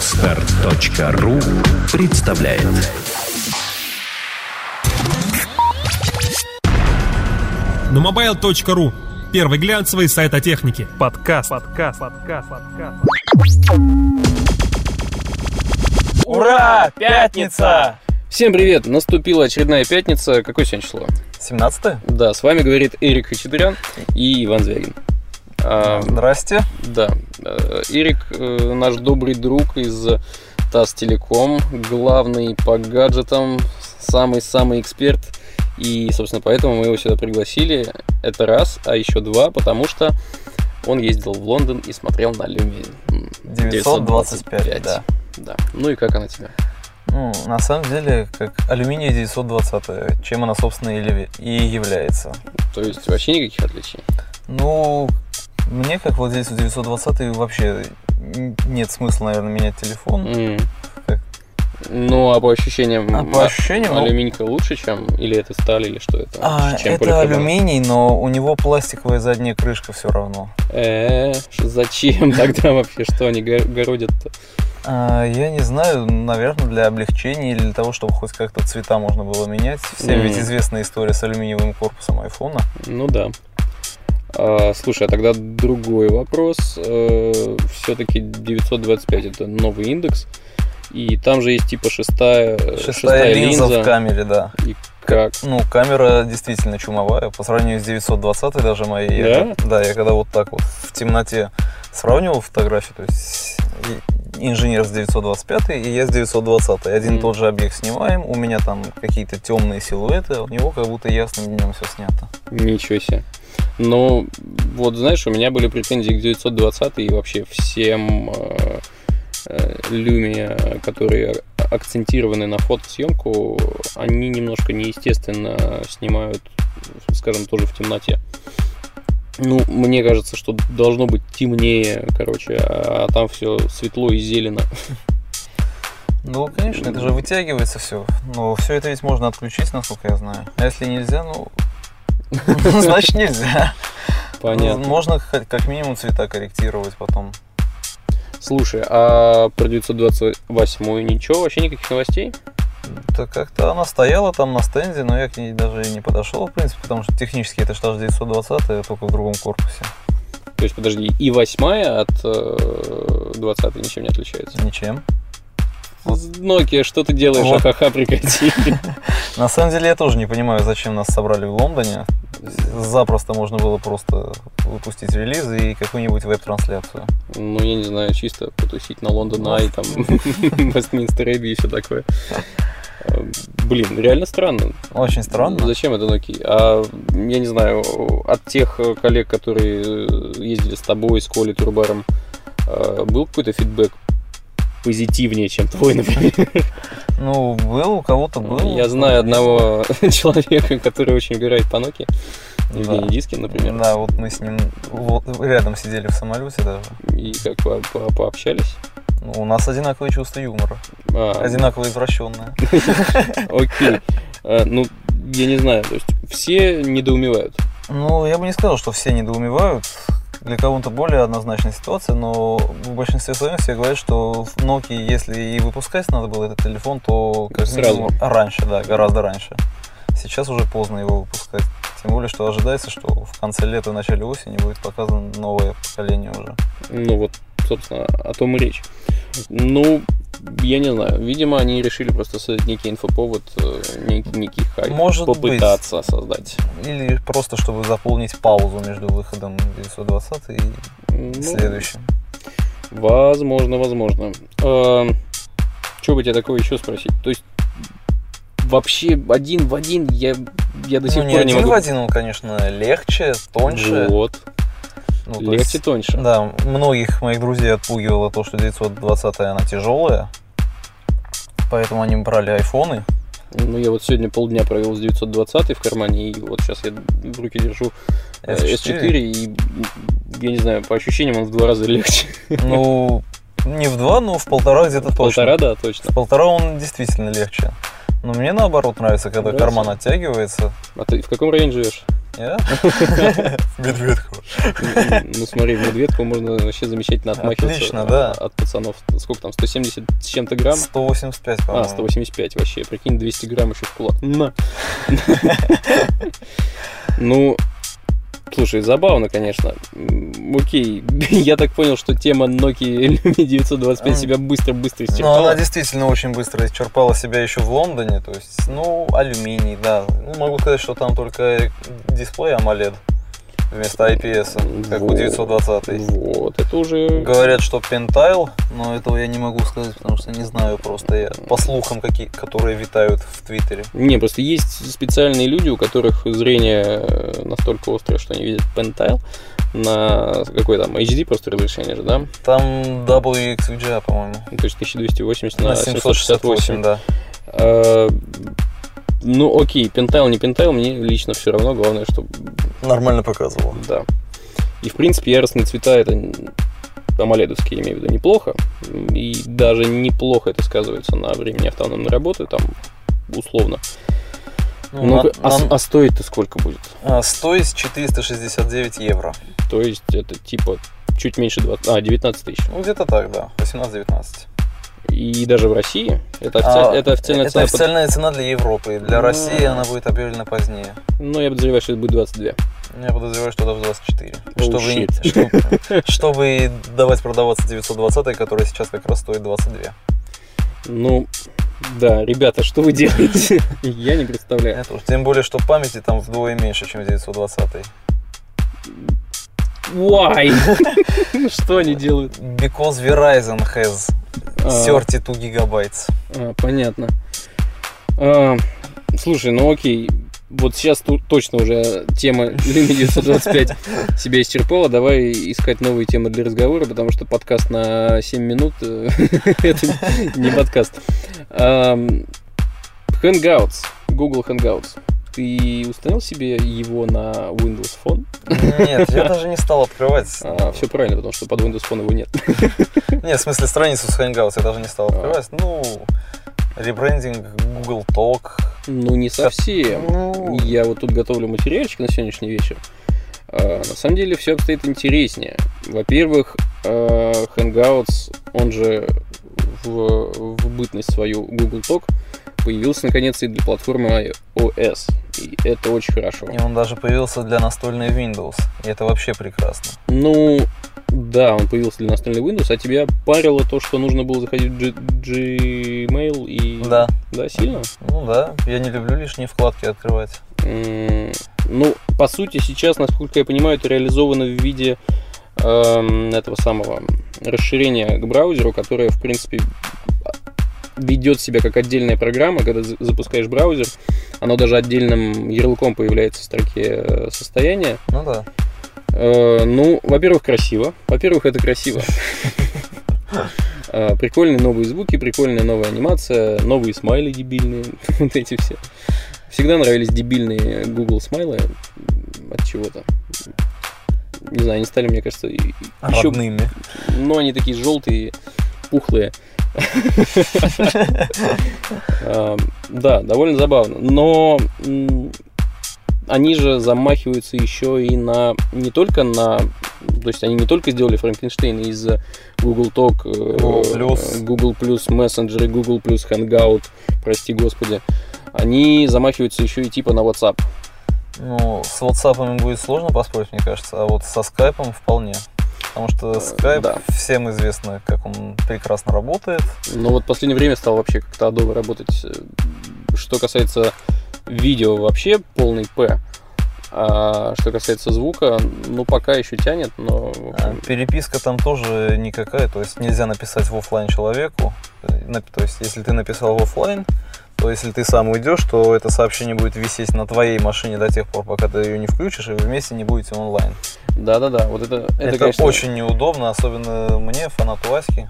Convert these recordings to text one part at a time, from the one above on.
Отстар.ру представляет Numobile.ru Первый глянцевый сайт о технике. Подкаст. Подкаст. Подкаст. Подкаст. Ура! Пятница! Всем привет! Наступила очередная пятница. Какое сегодня число? 17 Да, с вами говорит Эрик Хачатурян и Иван Звягин. А, Здрасте. да, э, Эрик э, наш добрый друг из ТАСС Телеком, главный по гаджетам, самый-самый эксперт. И, собственно, поэтому мы его сюда пригласили. Это раз, а еще два, потому что он ездил в Лондон и смотрел на Люми 925, да. Да. Ну и как она тебе? Ну, на самом деле, как алюминий 920, чем она, собственно, и является. То есть вообще никаких отличий? Ну, мне, как владельцу 920, вообще нет смысла, наверное, менять телефон. Как? Ну, а по ощущениям, А по а- ощущениям, ну- алюминька лучше, чем или это сталь, или что это? А, чем это поликарбонат? алюминий, но у него пластиковая задняя крышка все равно. Э, зачем тогда вообще, что они го- городят-то? А, я не знаю, наверное, для облегчения или для того, чтобы хоть как-то цвета можно было менять. Всем ведь известна история с алюминиевым корпусом айфона. Ну да. А, слушай, а тогда другой вопрос. Все-таки 925 это новый индекс. И там же есть типа шестая, э, Шестая, линза, в камере, да. И как? Ну, камера действительно чумовая. По сравнению с 920 даже моей. Да? да, я когда вот так вот в темноте сравнивал фотографии, то есть инженер с 925 и я с 920. Один и Мгм. тот же объект снимаем, у меня там какие-то темные силуэты, а у него как будто ясным днем все снято. Ничего себе. Ну, вот знаешь, у меня были претензии к 920 и вообще всем э, э, Lumia, которые акцентированы на фотосъемку, они немножко неестественно снимают, скажем, тоже в темноте. Ну, мне кажется, что должно быть темнее, короче, а там все светло и зелено. Ну, конечно, это же вытягивается все. Но все это ведь можно отключить, насколько я знаю. А если нельзя, ну, значит нельзя. Понятно. Можно как минимум цвета корректировать потом. Слушай, а про 928 ничего, вообще никаких новостей? Да как-то она стояла там на стенде, но я к ней даже и не подошел, в принципе, потому что технически это штаж 920, только в другом корпусе. То есть, подожди, и восьмая от э, 20 ничем не отличается? Ничем. Nokia, что ты делаешь? Вот. Ахаха, прекрати. На самом деле я тоже не понимаю, зачем нас собрали в Лондоне. Запросто можно было просто выпустить релиз и какую-нибудь веб-трансляцию. Ну, я не знаю, чисто потусить на Лондон Ай, там, Вестминстер Эбби и все такое. Э, Блин, реально странно. Очень странно. Зачем это Nokia? А, я не знаю, от тех коллег, которые э, ездили с тобой, с Колей Турбаром, э, был какой-то фидбэк позитивнее, чем твой, например? Ну, был, у кого-то был. Я знаю одного человека, который очень играет по Nokia. Да. Евгений Дискин, например. Да, вот мы с ним вот рядом сидели в самолете даже. И как по- по- пообщались. Ну, у нас одинаковые чувства юмора. А, Одинаково извращенные. Окей. А, Ну, я не знаю, то есть все недоумевают. Ну, я бы не сказал, что все недоумевают. Для кого-то более однозначная ситуация, но в большинстве своем все говорят, что в Nokia, если и выпускать надо было этот телефон, то как Сразу. минимум раньше, да, гораздо раньше. Сейчас уже поздно его выпускать. Тем более, что ожидается, что в конце лета, начале осени будет показано новое поколение уже. Ну вот, собственно, о том и речь. Ну, я не знаю. Видимо, они решили просто создать некий инфоповод, э, некий, некий хайп. Может быть. попытаться создать. Или просто, чтобы заполнить паузу между выходом 920 и Ну, следующим. Возможно, возможно. что бы тебе такое еще спросить? То есть, вообще один в один я, я до сих Ну, не пор не один могу... в один, он, конечно, легче, тоньше. Вот. Ну, Легче, есть- тоньше. Да, многих моих друзей отпугивало то, что 920 она тяжелая. Поэтому они брали айфоны. Ну, я вот сегодня полдня провел с 920 в кармане, и вот сейчас я в руке держу э, S4. S4, и я не знаю, по ощущениям он в два раза легче. Ну, не в два, но в полтора где-то точно. Полтора, да, точно. В полтора он действительно легче. Но мне наоборот нравится, когда Нравится? карман оттягивается. А ты в каком районе живешь? Я? Медведку. Ну смотри, в медведку можно вообще замечательно отмахиваться Отлично, да. от пацанов. Сколько там, 170 с чем-то грамм? 185, А, по-моему. 185 вообще. Прикинь, 200 грамм еще в кулак. На. Ну, слушай, забавно, конечно. Окей, я так понял, что тема Nokia Lumia 925 себя быстро-быстро Ну, исчерпала. она действительно очень быстро исчерпала себя еще в Лондоне. То есть, ну, алюминий, да. Ну, могу сказать, что там только дисплей AMOLED вместо IPS, как у Вот. 920. Вот, это уже... Говорят, что пентайл, но этого я не могу сказать, потому что не знаю просто я по слухам, какие, которые витают в Твиттере. Не, просто есть специальные люди, у которых зрение э, настолько острое, что они видят пентайл на какой там HD просто разрешение же, да? Там WXVGA, по-моему. То есть 1280 на, На 768. 768, да. Ну, окей, пентайл, не пентайл, мне лично все равно, главное, чтобы, Нормально показывал. да. И, в принципе, яростные цвета, это амоледовские, я имею в виду, неплохо. И даже неплохо это сказывается на времени автономной работы, там, условно. Ну, Ну, на- а, с- на- а стоит-то сколько будет? а, стоит 469 евро. То есть это типа чуть меньше 20, а, 19 тысяч. Ну, где-то так, да. 18-19. И даже в России это, офици- А, это официальная это цена. под- официальная цена для Европы. Для Ну. России она будет объявлена позднее. Ну, я подозреваю, что это будет 22. Я подозреваю, что даже 24. Oh, чтобы, shit. чтобы, чтобы давать продаваться 920, которая сейчас как раз стоит 22. Ну, да, ребята, что вы делаете? Я не представляю. Это уж тем более, что памяти там вдвое меньше, чем 920. Why? Что они делают? Because Verizon has 32 гигабайт. а, Понятно. А, Слушай, ну окей. Вот сейчас ту- точно уже тема Lumia 925 себя исчерпала. Давай искать новые темы для разговора, потому что подкаст на 7 минут э, это не подкаст. Hangouts. Google Hangouts. Ты установил себе его на Windows Phone? Нет, я даже не стал открывать. все правильно, потому что под Windows Phone его нет. Нет, в смысле страницу с Hangouts я даже не стал А. открывать. Ну, ребрендинг Google Talk. Ну, не совсем. Ну, Я вот тут готовлю материальчик на сегодняшний вечер. А, На самом деле все обстоит интереснее. Во-первых, э, Hangouts, он же в, в бытность свою Google Talk, появился наконец и для платформы iOS. И это очень хорошо. и он даже появился для настольной Windows. И это вообще прекрасно. Ну, да, он появился для настольной Windows, а тебя парило то, что нужно было заходить в G- Gmail и... Да. Да, сильно? Ну да, я не люблю лишние вкладки открывать. М, Ну, по сути, сейчас, насколько я понимаю, это реализовано в виде эм, этого самого расширения к браузеру, которое, в принципе, ведет себя как отдельная программа, когда за- запускаешь браузер, оно даже отдельным ярлыком появляется в строке э, состояния. Ну да. Э, ну, во-первых, красиво. Во-первых, это красиво. Э, Прикольные новые звуки, прикольная новая анимация, новые смайли дебильные, вот эти все. Всегда нравились дебильные Google смайлы от чего-то. Не знаю, они стали, мне кажется, и- еще... Родными. Но они такие желтые, пухлые. А, Да, довольно забавно. Но они же замахиваются еще и на не только на то есть они не только сделали Франкенштейн из Google Talk, э, Google Plus. э, Google Plus Messenger, Google Plus Hangout, прости господи, они замахиваются еще и типа на WhatsApp. Ну, с WhatsApp будет сложно поспорить, мне кажется, а вот со Skype вполне. Потому что Skype да. всем известно, как он прекрасно работает. Но вот в последнее время стал вообще как-то адово работать. э, Что касается видео, вообще полный П. А что касается звука, ну пока еще тянет, но А переписка там тоже никакая, то есть нельзя написать в офлайн человеку. Э, То есть если ты написал в офлайн, то если ты сам уйдешь, то это сообщение будет висеть на твоей машине до тех пор, пока ты ее не включишь, и вы вместе не будете онлайн. да-да-да, вот это, это, Это, конечно, очень неудобно, особенно мне, фанату Аськи.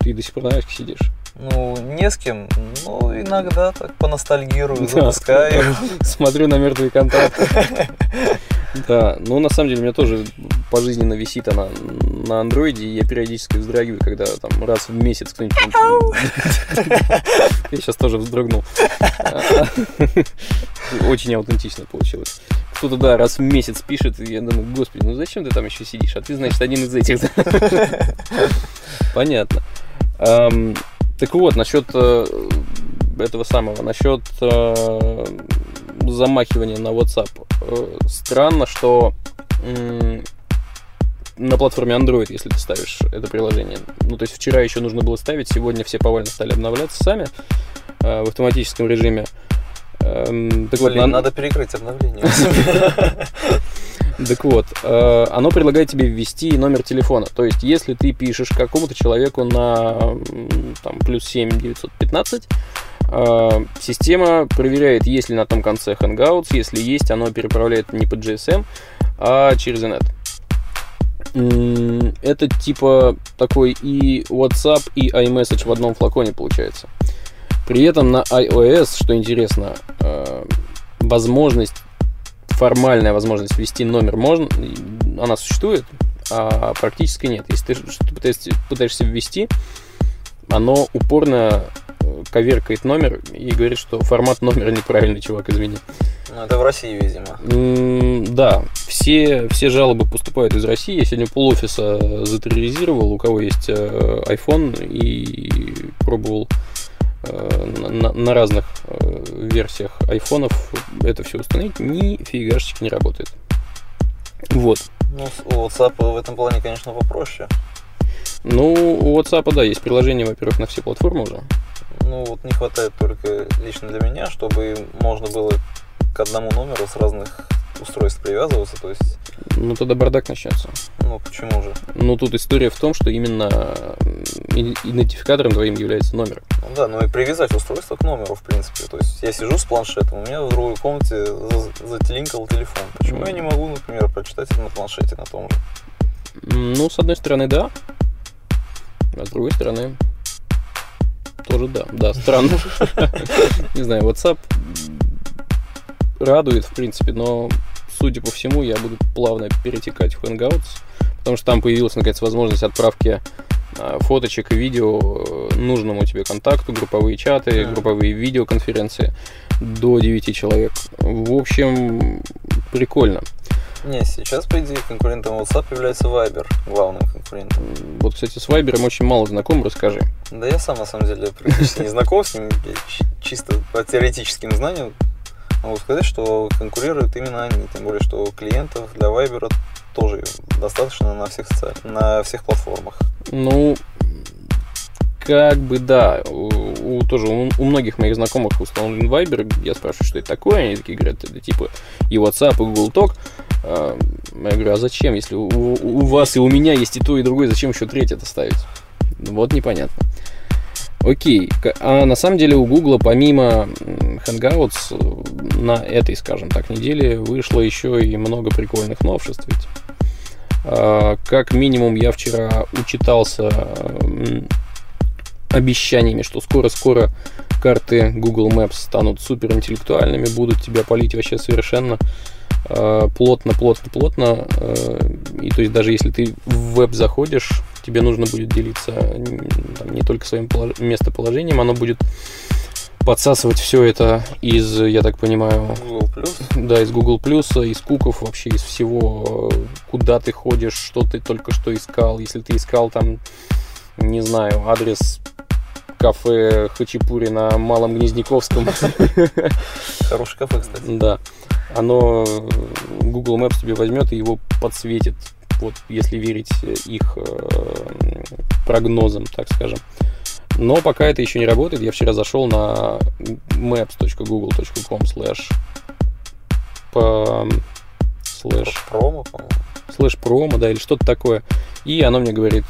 ты до сих пор на Аське сидишь. Ну, не с кем, но иногда так поностальгирую, запускаю. Смотрю на мертвые контакты. Да, ну на самом деле у меня тоже пожизненно висит она на андроиде, и я периодически вздрагиваю, когда там раз в месяц кто-нибудь... Я сейчас тоже вздрогнул. Очень аутентично получилось. Кто-то, да, раз в месяц пишет, и я думаю, господи, ну зачем ты там еще сидишь? А ты, значит, один из этих. Понятно. Так вот, насчет э, этого самого, насчет э, замахивания на WhatsApp. Э, Странно, что м, на платформе Android, если ты ставишь это приложение. Ну, то есть вчера еще нужно было ставить, сегодня все повально стали обновляться сами э, в автоматическом режиме. Эм, Так вот, Блин, на- надо перекрыть обновление. так вот, э, оно предлагает тебе ввести номер телефона. То есть, если ты пишешь какому-то человеку на там, плюс 7 915, э, система проверяет, есть ли на том конце Hangouts. Если есть, оно переправляет не по GSM, а через. М, Это типа такой и WhatsApp, и iMessage в одном флаконе получается. При этом на iOS, что интересно, э, возможность формальная возможность ввести номер можно, она существует, а практически нет. Если ты что-то пытаешься, пытаешься ввести, оно упорно э, коверкает номер и говорит, что формат номера неправильный, чувак, извини. Ну, это в России, видимо. М, Да, все, все жалобы поступают из России. Я сегодня полофиса затерроризировал, у кого есть э, iPhone, и пробовал на, на- на разных э, версиях айфонов это все установить. Нифигашечки не работает. Вот. Ну, у WhatsApp в этом плане, конечно, попроще. Ну, у WhatsApp, да, есть приложение, во-первых, на все платформы уже. Ну, вот не хватает только лично для меня, чтобы можно было к одному номеру с разных устройств привязываться. То есть, Ну, тогда бардак начнется. Ну, почему же? Ну, тут история в том, что именно и- идентификатором твоим является номер. Ну да, ну и привязать устройство к номеру, в принципе. То есть я сижу с планшетом, у меня в другой комнате за- зателинкал телефон. Почему я не могу, например, прочитать это на планшете на том же? Ну, с одной стороны, да. А с другой стороны, тоже да. Да, странно. Не знаю, WhatsApp радует, в принципе, но, судя по всему, я буду плавно перетекать в Hangouts, потому что там появилась, наконец, возможность отправки а, фоточек и видео э, нужному тебе контакту, групповые чаты, групповые видеоконференции до 9 человек. В общем, прикольно. Не, сейчас, по идее, конкурентом WhatsApp является Viber, главным конкурентом. Вот, кстати, с Вайбером очень мало знаком, расскажи. Да я сам, на самом деле, практически не знаком с ним, чисто по теоретическим знаниям могу сказать, что конкурируют именно они, тем более, что клиентов для Viber тоже достаточно на всех, соци- на всех платформах. Ну, как бы да, у, у- тоже у, у многих моих знакомых установлен Viber, я спрашиваю, что это такое, они такие говорят, это типа и WhatsApp, и Google Talk. А, Я говорю, а зачем, если у, у вас и у меня есть и то, и другое, зачем еще третье-то ставить? Вот непонятно. Окей, а на самом деле у Google помимо Hangouts э, на этой, скажем так, неделе вышло еще и много прикольных новшеств ведь. А, Как минимум я вчера учитался обещаниями, что скоро-скоро карты Google Maps станут супер интеллектуальными, будут тебя полить вообще совершенно э, плотно, плотно, плотно. э, И то есть даже если ты в веб заходишь, тебе нужно будет делиться м, там, не только своим полож- местоположением, оно будет подсасывать все это из, я так понимаю, Google Plus. да, из Google Плюса, из куков, вообще из всего, э, куда ты ходишь, что ты только что искал. Если ты искал там, не знаю, адрес кафе Хачапури на Малом Гнездниковском, Хороший кафе, кстати. да, оно э, Google Maps тебе возьмет и его подсветит, вот если верить э, их э, прогнозам, так скажем. Но пока это еще не работает, я вчера зашел на maps.google.com slash по слэш promo, слэш promo, да, или что-то такое. И оно мне говорит,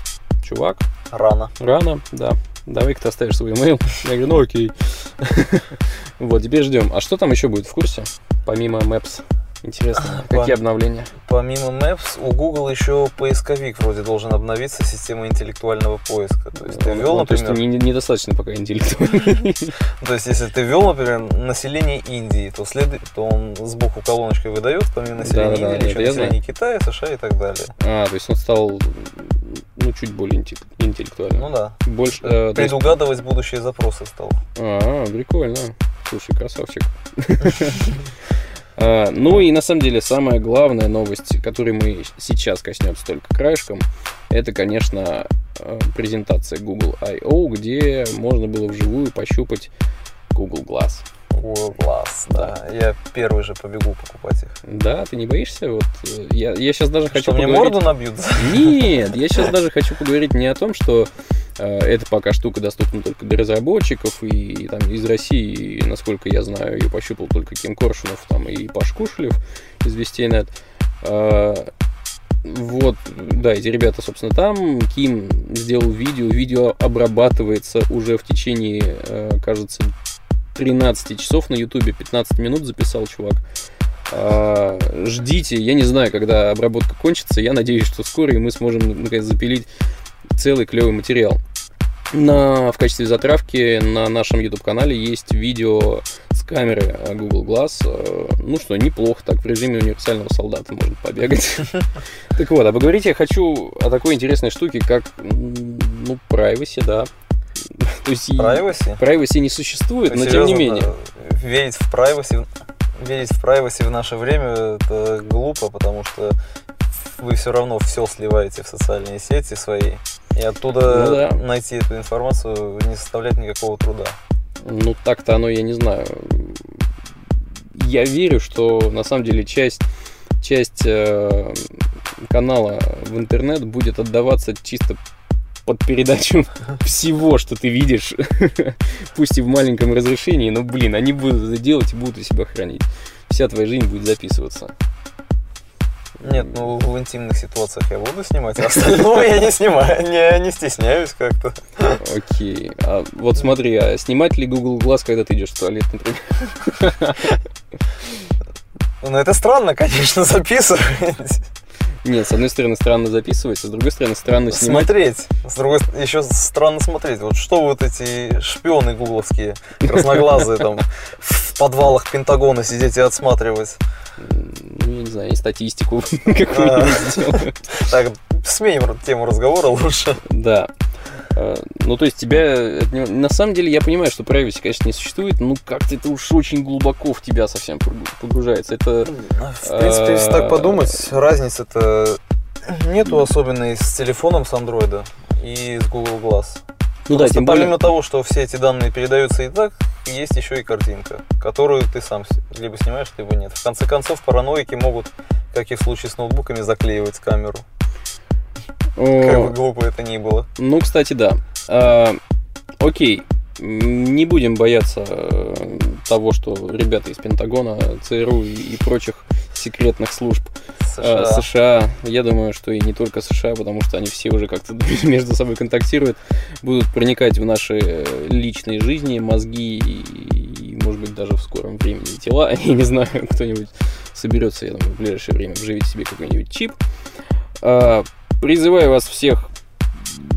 чувак, Рано. рано, да, давай-ка ты оставишь свой email. Я говорю, ну окей. Вот, теперь ждем. А что там еще будет в курсе, помимо Maps? Интересно, какие Пом- обновления? Помимо Maps, у Google еще поисковик вроде должен обновиться, система интеллектуального поиска. То есть ты ввел, Ну, то есть например, не- недостаточно пока интеллектуальный. то есть если ты ввел, например, население Индии, то, след... то он сбоку колоночкой выдает, помимо населения Индии, еще население Китая, США и так далее. А, то есть он стал, ну, чуть более интел- интеллектуальным. Ну да. Больше, э, есть- Предугадывать будущие запросы стал. А, прикольно. Слушай, красавчик. А, Ну и на самом деле самая главная новость, которой мы сейчас коснемся только краешком, это, конечно, э, презентация Google I.O., где можно было вживую пощупать Google Glass. Glass, да. Я первый же побегу покупать их. Да, ты не боишься? Вот э, я, я сейчас даже хочу Что, мне поговорить... морду набьют? Нет, я сейчас даже хочу поговорить не о том, что э, эта пока штука доступна только для разработчиков и, там из России, и, насколько я знаю, ее пощупал только Ким Коршунов там и Паш Кушелев из Вестейнет. Э, вот, да, эти ребята, собственно, там. Ким сделал видео. Видео обрабатывается уже в течение, э, кажется, 13 часов на Ютубе. 15 минут записал чувак. А, Ждите, я не знаю, когда обработка кончится. Я надеюсь, что скоро и мы сможем наконец запилить целый клевый материал. На, в качестве затравки на нашем YouTube-канале есть видео с камеры э, Google Glass. Э, Ну что, неплохо, так в режиме универсального солдата можно побегать. Так вот, а поговорить я хочу о такой интересной штуке, как, ну, privacy, да. То есть Privacy? privacy не существует, Ты но тем не серьезно, менее. да, Верить в privacy, верить в privacy в наше время это глупо, потому что вы все равно все сливаете в социальные сети свои. И оттуда Ну да. найти эту информацию не составляет никакого труда. Ну, так-то оно, я не знаю. Я верю, что на самом деле часть, часть э, канала в интернет будет отдаваться чисто под передачу всего, что ты видишь, пусть и в маленьком разрешении, но, блин, они будут это делать и будут у себя хранить. Вся твоя жизнь будет записываться. Нет, ну в интимных ситуациях я буду снимать, а остального я не снимаю, не, не стесняюсь как-то. Окей. А вот смотри, а снимать ли Google Glass, когда ты идешь в туалет, например? Ну это странно, конечно, записывать. Нет, с одной стороны странно записывать, а с другой стороны странно снимать. Смотреть. С другой еще странно смотреть. Вот что вот эти шпионы гугловские, красноглазые там в подвалах Пентагона сидеть и отсматривать. ну, я не знаю, и статистику какую-нибудь сделаю. Так, сменим тему разговора лучше. Да. Э, Ну, то есть тебя... не- На самом деле, я понимаю, что privacy, конечно, не существует, но как-то это уж очень глубоко в тебя совсем погру- погружается. Это... В принципе, если так подумать, разницы-то нету особенной с телефоном с андроида и с Google Glass. Ну да, Просто тем более... помимо того, что все эти данные передаются и так, есть еще и картинка, которую ты сам либо снимаешь, либо нет. В конце концов, параноики могут, как и в случае с ноутбуками, заклеивать камеру. Как бы глупо это ни было. Ну, кстати, да. А, Окей. Не будем бояться э, того, что ребята из Пентагона, ЦРУ и прочих секретных служб США. А, США, я думаю, что и не только США, потому что они все уже как-то между собой контактируют, будут проникать в наши э, личные жизни, мозги и, и, может быть, даже в скором времени тела. Я не знаю, кто-нибудь соберется, я думаю, в ближайшее время вживить себе какой-нибудь чип. Призываю вас всех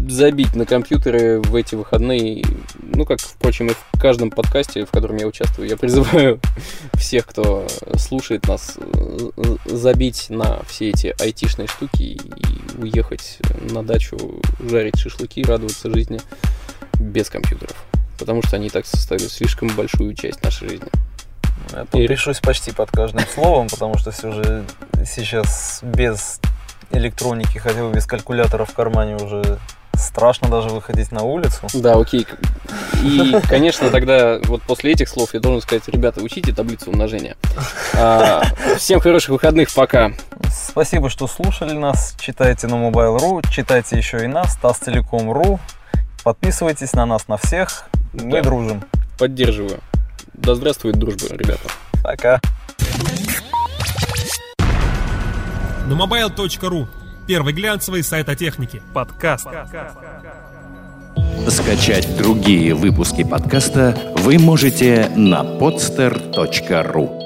забить на компьютеры в эти выходные. Ну, как, впрочем, и в каждом подкасте, в котором я участвую, я призываю всех, кто слушает нас, э, забить на все эти айтишные штуки и уехать на дачу, жарить шашлыки, радоваться жизни без компьютеров. Потому что они и так составляют слишком большую часть нашей жизни. Я подпишусь почти под каждым словом, потому что все же сейчас без электроники, хотя бы без калькулятора в кармане уже страшно даже выходить на улицу. Да, окей. И, конечно, тогда вот после этих слов я должен сказать, ребята, учите таблицу умножения. А, всем хороших выходных, пока. Спасибо, что слушали нас. Читайте на Mobile.ru, читайте еще и нас, TASTelecom.ru. Подписывайтесь на нас на всех. Мы Да. дружим. Поддерживаю. Да здравствует дружба, ребята. Пока. На mobile.ru. Первый глянцевый сайт о технике. Подкаст. Скачать другие выпуски подкаста вы можете на podster.ru